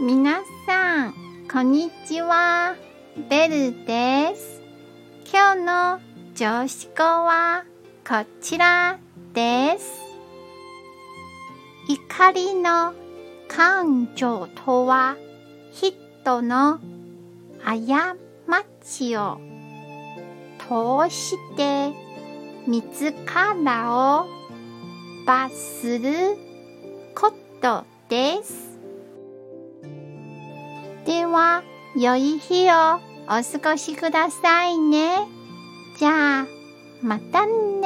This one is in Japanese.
皆さん、こんにちは。ベルです。今日の常識語はこちらです。怒りの感情とは人の過ちを通して自らを罰することです。では、良い日をお過ごしくださいね。じゃあ、またね